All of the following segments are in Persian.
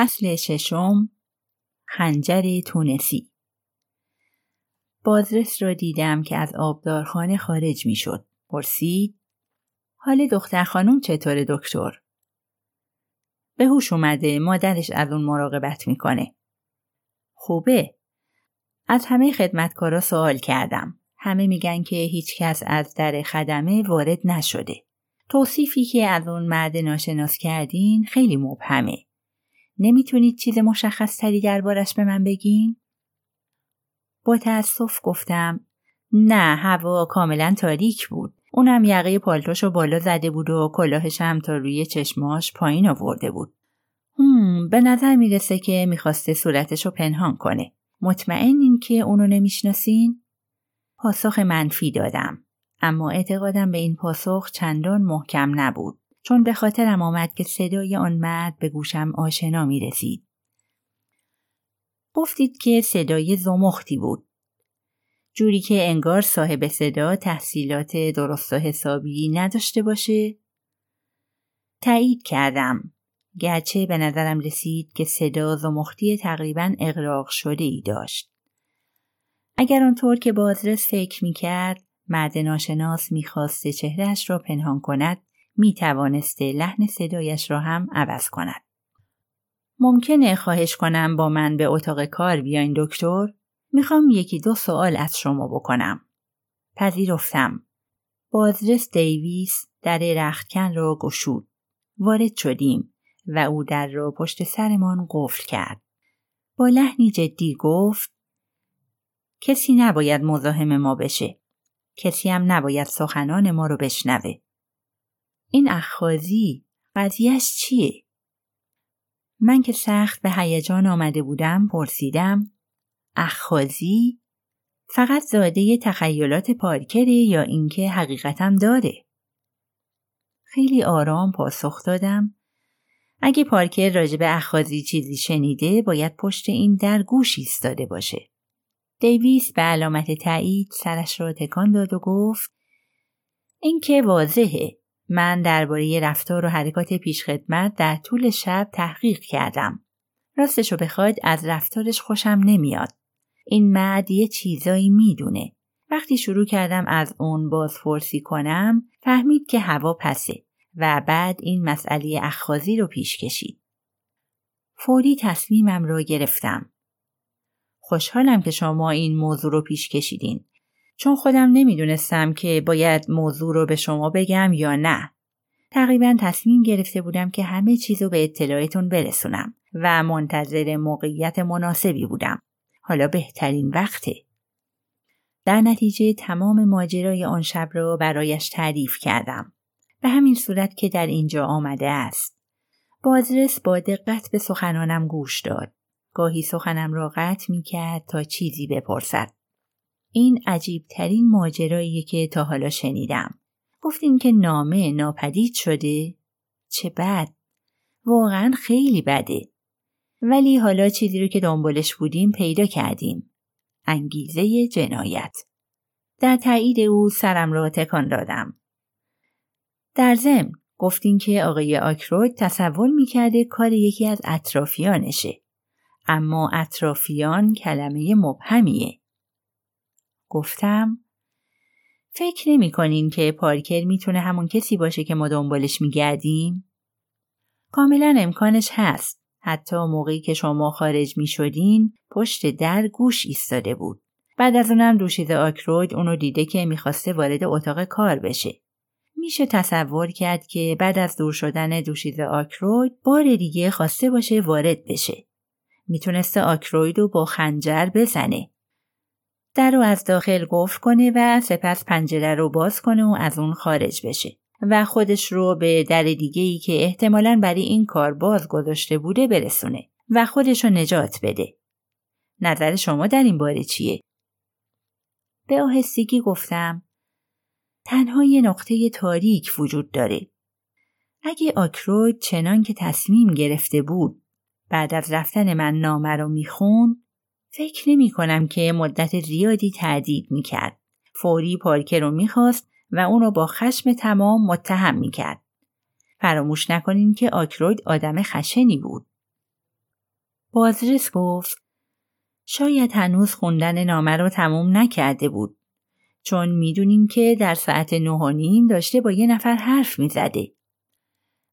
فصل ششم خنجر تونسی بازرس را دیدم که از آبدارخانه خارج می شد. پرسید حال دختر خانم چطور دکتر؟ به هوش اومده مادرش از اون مراقبت می‌کنه. خوبه. از همه خدمتکارا سوال کردم. همه میگن که هیچ کس از در خدمه وارد نشده. توصیفی که از اون مرد ناشناس کردین خیلی مبهمه. نمی‌تونید چیز مشخص تری دربارش به من بگین؟ با تأسف گفتم نه هوا کاملا تاریک بود. اونم یقه پالتوشو بالا زده بود و کلاهش هم تا روی چشماش پایین آورده بود. هم به نظر می‌رسه که می‌خواسته صورتشو پنهان کنه. مطمئنین که اونو نمی‌شناسین؟ پاسخ منفی دادم. اما اعتقادم به این پاسخ چندان محکم نبود. چون به خاطرم آمد که صدای آن مرد به گوشم آشنا می رسید. گفتید که صدای زمختی بود. جوری که انگار صاحب صدا تحصیلات درست و حسابی نداشته باشه؟ تایید کردم. گرچه به نظرم رسید که صدا زمختی تقریبا اقراق شده ای داشت. اگر آنطور که بازرس فکر می کرد مرد ناشناس می‌خواسته چهرهش را پنهان کند می توانسته لحن صدایش را هم عوض کند. ممکنه خواهش کنم با من به اتاق کار بیاین دکتر؟ می‌خوام یکی دو سوال از شما بکنم. پذیرفتم. بازرس دیویس در رختکن را گشود. وارد شدیم و او در را پشت سرمان قفل کرد. با لحنی جدی گفت کسی نباید مزاحم ما بشه. کسی هم نباید سخنان ما رو بشنوه. این اخخازی قضیهش چیه؟ من که سخت به هیجان آمده بودم پرسیدم اخخازی فقط زاده تخیلات پارکره یا اینکه حقیقتم داره؟ خیلی آرام پاسخ دادم اگه پارکر راجب اخخازی چیزی شنیده باید پشت این در گوش ایستاده باشه. دیویس به علامت تایید سرش را تکان داد و گفت اینکه واضحه من درباره رفتار و حرکات پیشخدمت در طول شب تحقیق کردم. راستشو بخواید از رفتارش خوشم نمیاد. این مرد یه چیزایی می‌دونه. وقتی شروع کردم از اون بازپرسی کنم فهمید که هوا پسه و بعد این مسئله اخخازی رو پیش کشید. فوری تصمیمم را گرفتم. خوشحالم که شما این موضوع رو پیش کشیدین. چون خودم نمی‌دونستم که باید موضوع رو به شما بگم یا نه. تقریبا تصمیم گرفته بودم که همه چیز رو به اطلاعتون برسونم و منتظر موقعیت مناسبی بودم. حالا بهترین وقته. در نتیجه تمام ماجرای آن شب را برایش تعریف کردم. به همین صورت که در اینجا آمده است. بازرس با دقت به سخنانم گوش داد. گاهی سخنم را قطع می کرد تا چیزی بپرسد. این عجیب ترین ماجراییه که تا حالا شنیدم. گفتین که نامه ناپدید شده؟ چه بد. واقعا خیلی بده. ولی حالا چیزی رو که دنبالش بودیم پیدا کردیم. انگیزه جنایت. در تایید او سرم را تکان دادم. در ضمن گفتین که آقای آکروید تصور می‌کرده کار یکی از اطرافیانشه. اما اطرافیان کلمه مبهمیه. گفتم فکر نمی کنین که پارکر می‌تونه همون کسی باشه که ما دنبالش میگردیم؟ کاملا امکانش هست. حتی موقعی که شما خارج می شدین پشت در گوش ایستاده بود. بعد از اونم دوشیزه آکروید اونو دیده که می‌خواسته وارد اتاق کار بشه. میشه تصور کرد که بعد از دور شدن دوشیزه آکروید بار دیگه خواسته باشه وارد بشه. می‌تونسته آکروید رو با خنجر بزنه در رو از داخل قفل کنه و سپس پنجره رو باز کنه و از اون خارج بشه و خودش رو به در دیگه ای که احتمالا برای این کار باز گذاشته بوده برسونه و خودش رو نجات بده. نظر شما در این باره چیه؟ به آهستگی گفتم تنها یه نقطه تاریک وجود داره. اگه آکروید چنان که تصمیم گرفته بود بعد از رفتن من نامه رو می‌خوند فکر نمی کنم که مدت زیادی تردید می کرد. فوری پارکر رو می‌خواست و اونو با خشم تمام متهم می کرد. فراموش نکنین که آکروید آدم خشنی بود. بازرس گفت شاید هنوز خوندن نامه رو تموم نکرده بود چون می‌دونیم که در ساعت نه و نیم داشته با یه نفر حرف می‌زده.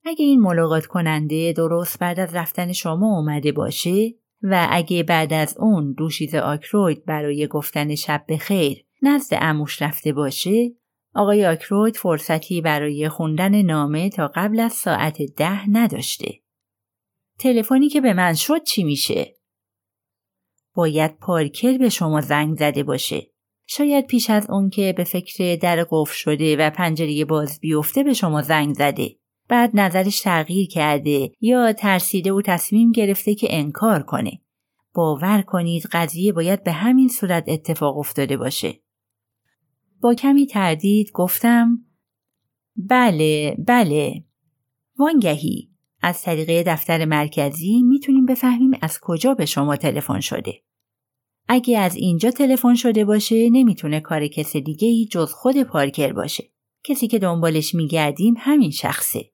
اگه این ملاقات کننده درست بعد از رفتن شما اومده باشه و اگه بعد از اون دوشیز آکروید برای گفتن شب خیر نزد اموش رفته باشه آقای آکروید فرصتی برای خوندن نامه تا قبل از ساعت ده نداشته. تلفنی که به من شد چی میشه؟ باید پارکر به شما زنگ زده باشه. شاید پیش از اون که به فکر در قفل شده و پنجره باز بیفته به شما زنگ زده. بعد نظرش تغییر کرده یا ترسیده و تصمیم گرفته که انکار کنه. باور کنید قضیه باید به همین صورت اتفاق افتاده باشه. با کمی تردید گفتم بله بله وانگهی از طریق دفتر مرکزی می‌تونیم بفهمیم از کجا به شما تلفن شده. اگه از اینجا تلفن شده باشه نمی‌تونه کار کس دیگه ای جز خود پارکر باشه. کسی که دنبالش میگردیم همین شخصه.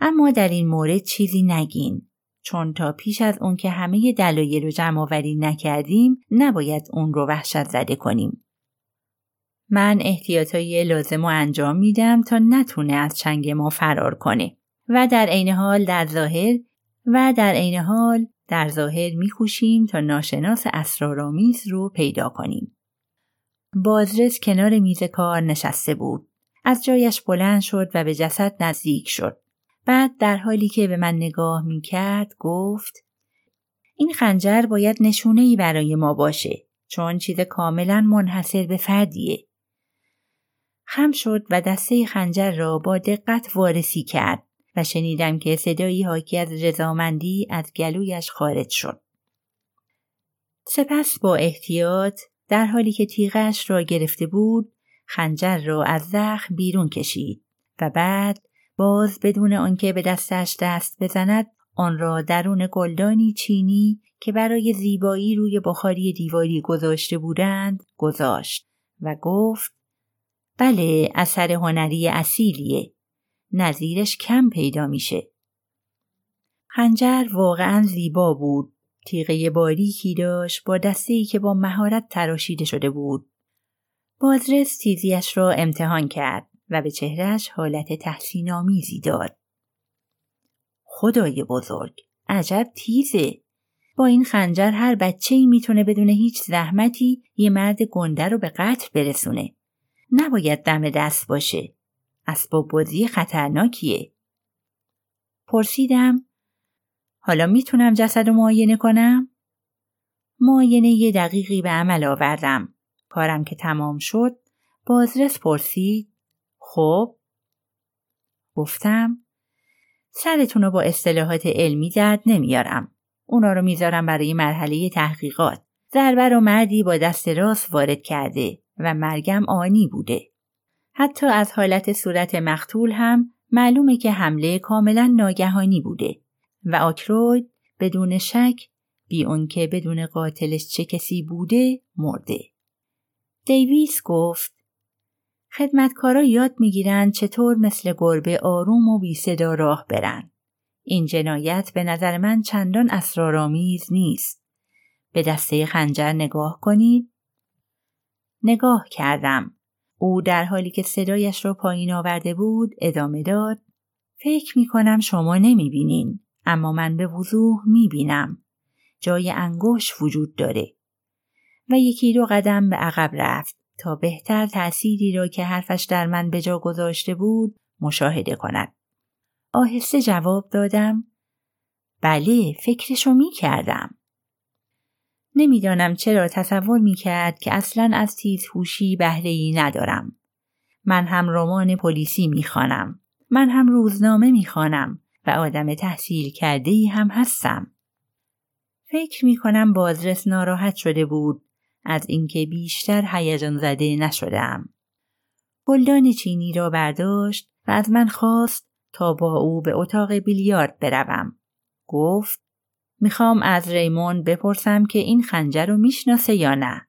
اما در این مورد چیزی نگین. چون تا پیش از اون که همه دلایل رو جمع آوری نکردیم نباید اون رو وحشت زده کنیم. من احتیاطای لازم رو انجام میدم تا نتونه از چنگ ما فرار کنه و در عین حال در ظاهر و در عین حال در ظاهر میکوشیم تا ناشناس اسرارآمیز رو پیدا کنیم. بازرس کنار میز کار نشسته بود. از جایش بلند شد و به جسد نزدیک شد. بعد در حالی که به من نگاه می‌کرد گفت این خنجر باید نشونه ای برای ما باشه چون چیز کاملا منحصر به فردیه. خم شد و دسته خنجر را با دقت وارسی کرد و شنیدم که صدایی حاکی از رضامندی از گلویش خارج شد. سپس با احتیاط در حالی که تیغش را گرفته بود خنجر را از زخم بیرون کشید و بعد باز بدون آنکه به دستش دست بزند آن را درون گلدانی چینی که برای زیبایی روی بخاری دیواری گذاشته بودند گذاشت و گفت بله اثر هنری اصیلیه نظیرش کم پیدا میشه. خنجر واقعا زیبا بود. تیغه باریکی داشت با دسته که با مهارت تراشیده شده بود. بازرس تیزیش را امتحان کرد و به چهرش حالت تحسین آمیزی داد. خدای بزرگ، عجب تیزه. با این خنجر هر بچه ای می‌تونه بدون هیچ زحمتی یه مرد گنده رو به قتل برسونه. نباید دم دست باشه. اسباب بازی خطرناکیه. پرسیدم حالا می‌تونم جسد رو معاینه کنم؟ معاینه یه دقیقی به عمل آوردم. کارم که تمام شد بازرس پرسید خب گفتم سرتون رو با اصطلاحات علمی درد نمیارم. اونا رو می‌ذارم برای مرحله تحقیقات. ضربه رو مردی با دست راست وارد کرده و مرگم آنی بوده. حتی از حالت صورت مقتول هم معلومه که حمله کاملا ناگهانی بوده و آکروید بدون شک بی اون بدون قاتلش چه کسی بوده مرده. دیویس گفت خدمتکارا یاد می‌گیرن چطور مثل گربه آروم و بی صدا راه برن. این جنایت به نظر من چندان اسرارآمیز نیست. به دسته خنجر نگاه کنید. نگاه کردم. او در حالی که صدایش را پایین آورده بود ادامه داد فکر می کنم شما نمی بینین اما من به وضوح می بینم. جای انگوش وجود داره. و یکی دو قدم به عقب رفت تا بهتر تأثیری را که حرفش در من به جا گذاشته بود مشاهده کند. آهسته جواب دادم بله فکرشو می کردم. نمی‌دانم چرا تصور می کرد که اصلا از تیزهوشی بهره ای ندارم. من هم رمان پلیسی می خانم. من هم روزنامه می خانم و آدم تحصیل کرده ای هم هستم. فکر می کنم بازرس ناراحت شده بود از اینکه بیشتر هیجان زده نشدم. گلدان چینی را برداشت و از من خواست تا با او به اتاق بیلیارد بروم. گفت می‌خوام از ریمون بپرسم که این خنجر رو می‌شناسه یا نه.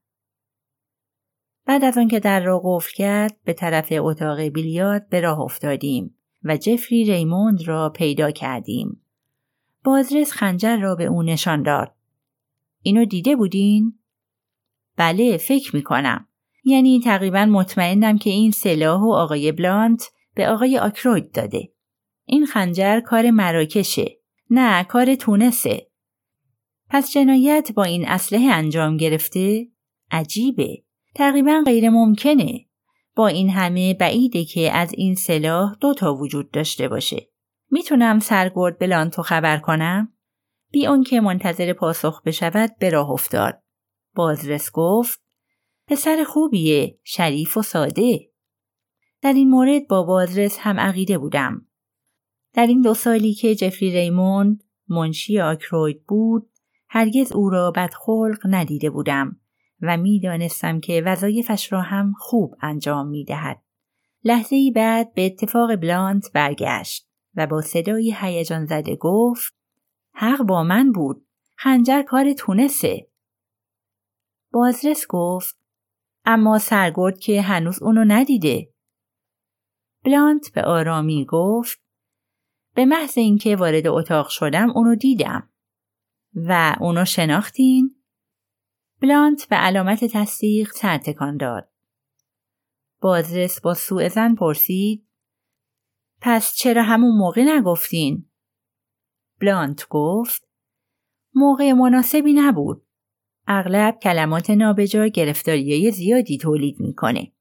بعد از آنکه در را قفل کرد به طرف اتاق بیلیارد به راه افتادیم و جفری ریموند را پیدا کردیم. بازرس خنجر را به او نشان داد اینو دیده بودین؟ بله فکر می‌کنم. یعنی تقریبا مطمئنم که این سلاح و آقای بلانت به آقای آکروید داده. این خنجر کار مراکشه. نه کار تونسه. پس جنایت با این اسلحه انجام گرفته؟ عجیبه. تقریبا غیر ممکنه. با این همه بعیده که از این سلاح دو تا وجود داشته باشه. می‌تونم سرگرد بلانتو خبر کنم؟ بی که منتظر پاسخ بشود به راه افتاد. بازرس گفت پسر خوبیه، شریف و ساده. در این مورد با بازرس هم عقیده بودم. در این دو سالی که جفری ریموند منشی آکروید بود هرگز او را بدخلق ندیده بودم و می‌دانستم که وظایفش را هم خوب انجام می دهد. لحظه ای بعد به اتفاق بلانت برگشت و با صدای هیجان زده گفت حق با من بود. خنجر کار تونسه. بازرس گفت اما سرگرد که هنوز اونو ندیده. بلانت به آرامی گفت به محض اینکه وارد اتاق شدم اونو دیدم. و اونو شناختین؟ بلانت به علامت تصدیق سر تکان داد. بازرس با سوء زن پرسید پس چرا همون موقع نگفتین؟ بلانت گفت موقع مناسبی نبود. اغلب کلمات نابجا گرفتاری زیادی تولید می‌کنه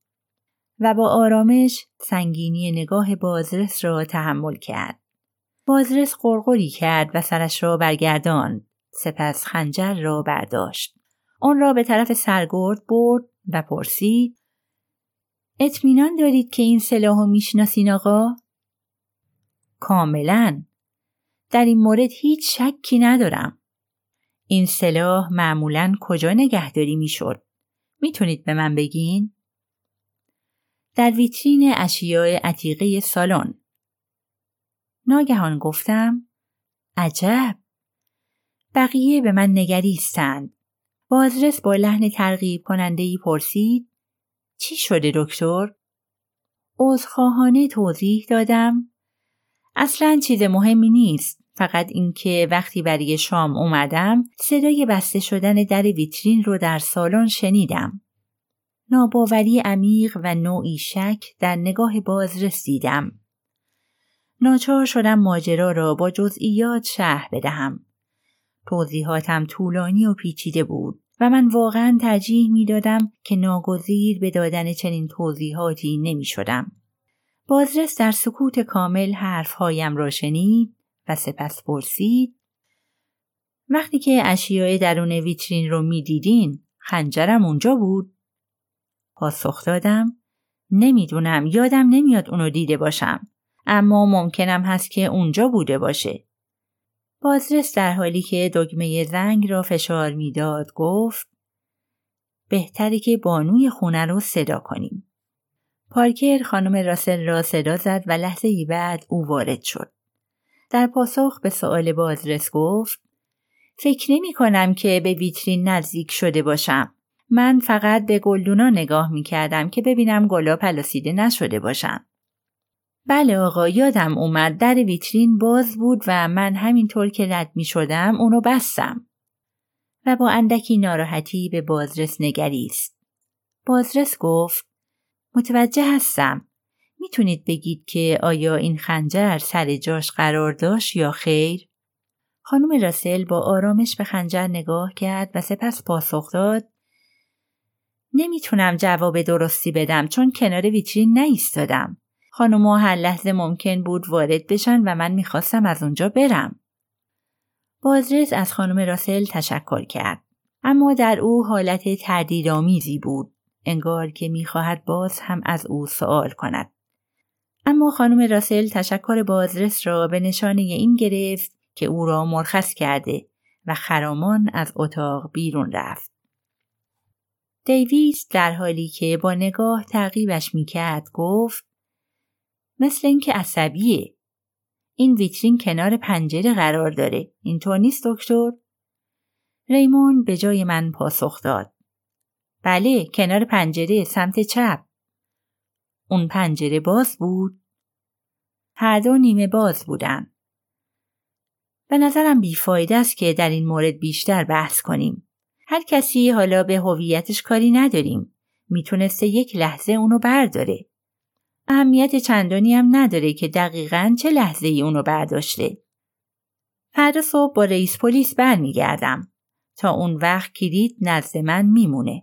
و با آرامش سنگینی نگاه بازرس را تحمل کرد. بازرس قرقری کرد و سرش را برگرداند. سپس خنجر را برداشت. آن را به طرف سرگرد برد و پرسید اطمینان دارید که این سلاح می‌شناسین آقا؟ کاملا در این مورد هیچ شکی ندارم. این سلاح معمولا کجا نگهداری می‌شد؟ می‌تونید به من بگین؟ در ویترین اشیاء عتیقه سالن. ناگهان گفتم عجب بقیه به من نگریستند بازرس با لحن ترغیب کننده ای پرسید چی شده دکتر؟ عذرخواهانه توضیح دادم اصلا چیز مهمی نیست فقط اینکه وقتی برای شام اومدم صدای بسته شدن در ویترین رو در سالن شنیدم. ناباوری عمیق و نوعی شک در نگاه بازرس دیدم ناچار شدم ماجرا را با جزئیات شهر بدهم. توضیحاتم طولانی و پیچیده بود و من واقعا ترجیح می دادم که ناگزیر به دادن چنین توضیحاتی نمی شدم. بازرس در سکوت کامل حرفهایم را شنید و سپس پرسید وقتی که اشیاء درون ویترین رو می دیدین خنجرم اونجا بود؟ پاسخ دادم نمی‌دونم یادم نمیاد اونو دیده باشم اما ممکنم هست که اونجا بوده باشه. بازرس در حالی که دگمه زنگ را فشار می‌داد گفت بهتری که بانوی خونه رو صدا کنیم. پارکر خانم راسل را صدا زد و لحظه ای بعد او وارد شد. در پاسخ به سؤال بازرس گفت فکر نمی کنم که به ویترین نزدیک شده باشم. من فقط به گلدونا نگاه می کردم که ببینم گلا پلاسیده نشده باشم. بله آقا یادم اومد در ویترین باز بود و من همینطور که رد می شدم اونو بستم. و با اندکی ناراحتی به بازرس نگریست. بازرس گفت متوجه هستم. می‌تونید بگید که آیا این خنجر سر جاش قرار داشت یا خیر؟ خانم راسل با آرامش به خنجر نگاه کرد و سپس پاسخ داد نمی‌تونم جواب درستی بدم چون کنار ویترین نیستادم. خانوما هر لحظه ممکن بود وارد بشن و من می‌خواستم از اونجا برم. بازرس از خانم راسل تشکر کرد. اما در او حالت تردیدآمیزی بود. انگار که می‌خواهد باز هم از او سوال کند. اما خانم راسل تشکر بازرس را به نشانه این گرفت که او را مرخص کرده و خرامان از اتاق بیرون رفت. دیویس در حالی که با نگاه تعقیبش می‌کرد گفت مثل اینکه عصبیه. این ویترین کنار پنجره قرار داره. اینطور نیست دکتر؟ ریمون به جای من پاسخ داد. بله کنار پنجره سمت چپ. اون پنجره باز بود؟ هر دو نیمه باز بودن. به نظرم بیفایده است که در این مورد بیشتر بحث کنیم. هر کسی حالا به هویتش کاری نداریم. می‌تونسته یک لحظه اونو برداره. اهمیت چندانی هم نداره که دقیقا چه لحظه ای اونو برداشته. فردا صبح با رئیس پلیس برمیگردم. تا اون وقت کلید نزد من میمونه.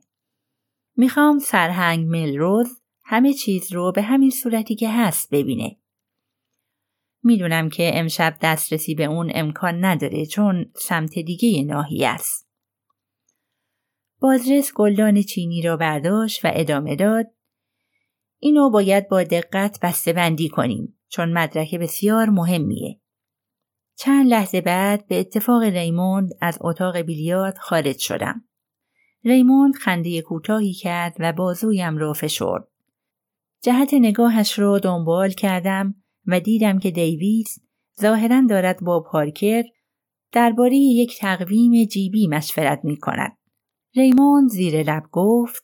می‌خوام سرهنگ ملروز همه چیز رو به همین صورتی که هست ببینه. می‌دونم که امشب دسترسی به اون امکان نداره چون سمت دیگه ناحیه است. بازرس گلدان چینی را برداشت و ادامه داد اینو باید با دقت بسته بندی کنیم چون مدرک بسیار مهمیه. چند لحظه بعد به اتفاق ریموند از اتاق بیلیارد خارج شدم. ریموند خنده کوتاهی کرد و بازویم را فشرد. جهت نگاهش را دنبال کردم و دیدم که دیویس ظاهرا دارد با پارکر درباره یک تقویم جیبی مشورت می کند. ریموند زیر لب گفت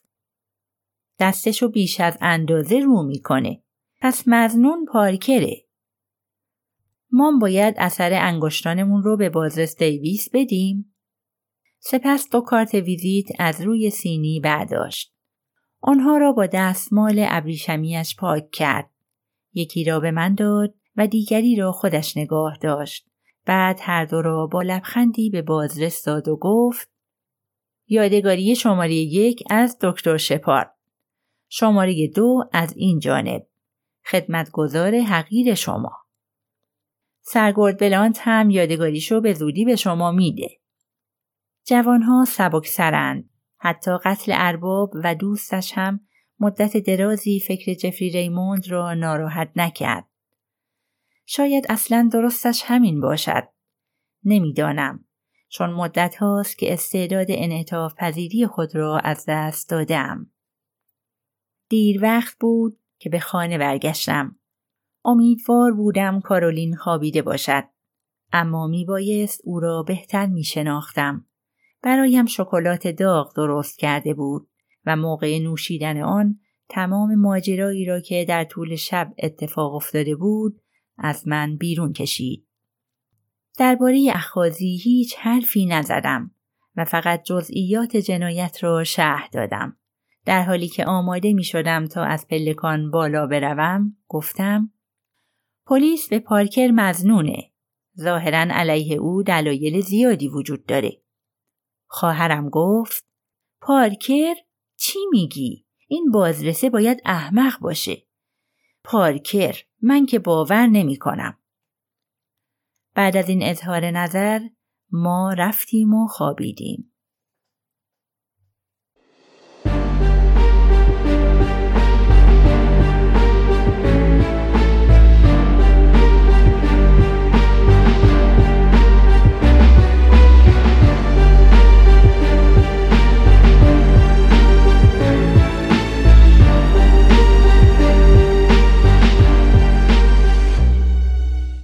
دستشو بیش از اندازه رو می‌کنه. پس مزنون پارکره. ما باید اثر انگشتانمون رو به بازرس دیویس بدیم. سپس دو کارت ویزیت از روی سینی برداشت. آنها را با دستمال ابریشمیش پاک کرد. یکی را به من داد و دیگری را خودش نگاه داشت. بعد هر دو را با لبخندی به بازرس داد و گفت یادگاری شماره یک از دکتر شپارد. شماره دو از این جانب. خدمتگزار حقیر شما. سرگرد بلانت هم یادگاریشو به زودی به شما میده. جوانها سبک سرند. حتی قتل ارباب و دوستش هم مدت درازی فکر جفری ریموند را ناراحت نکرد. شاید اصلا درستش همین باشد. نمی‌دانم چون مدت هاست که استعداد انعطاف پذیری خود را از دست دادم. دیر وقت بود که به خانه برگشتم. امیدوار بودم کارولین خوابیده باشد. اما می بایست او را بهتر می شناختم. برایم شکلات داغ درست کرده بود و موقع نوشیدن آن تمام ماجرایی را که در طول شب اتفاق افتاده بود از من بیرون کشید. درباره اخازی هیچ حرفی نزدم و فقط جزئیات جنایت را شهر دادم. در حالی که آماده می شدم تا از پلکان بالا بروم گفتم پلیس به پارکر مزنونه. ظاهرا علیه او دلایل زیادی وجود داره. خواهرم گفت پارکر چی میگی؟ این بازرسه باید احمق باشه. پارکر من که باور نمی کنم. بعد از این اظهار نظر ما رفتیم و خوابیدیم.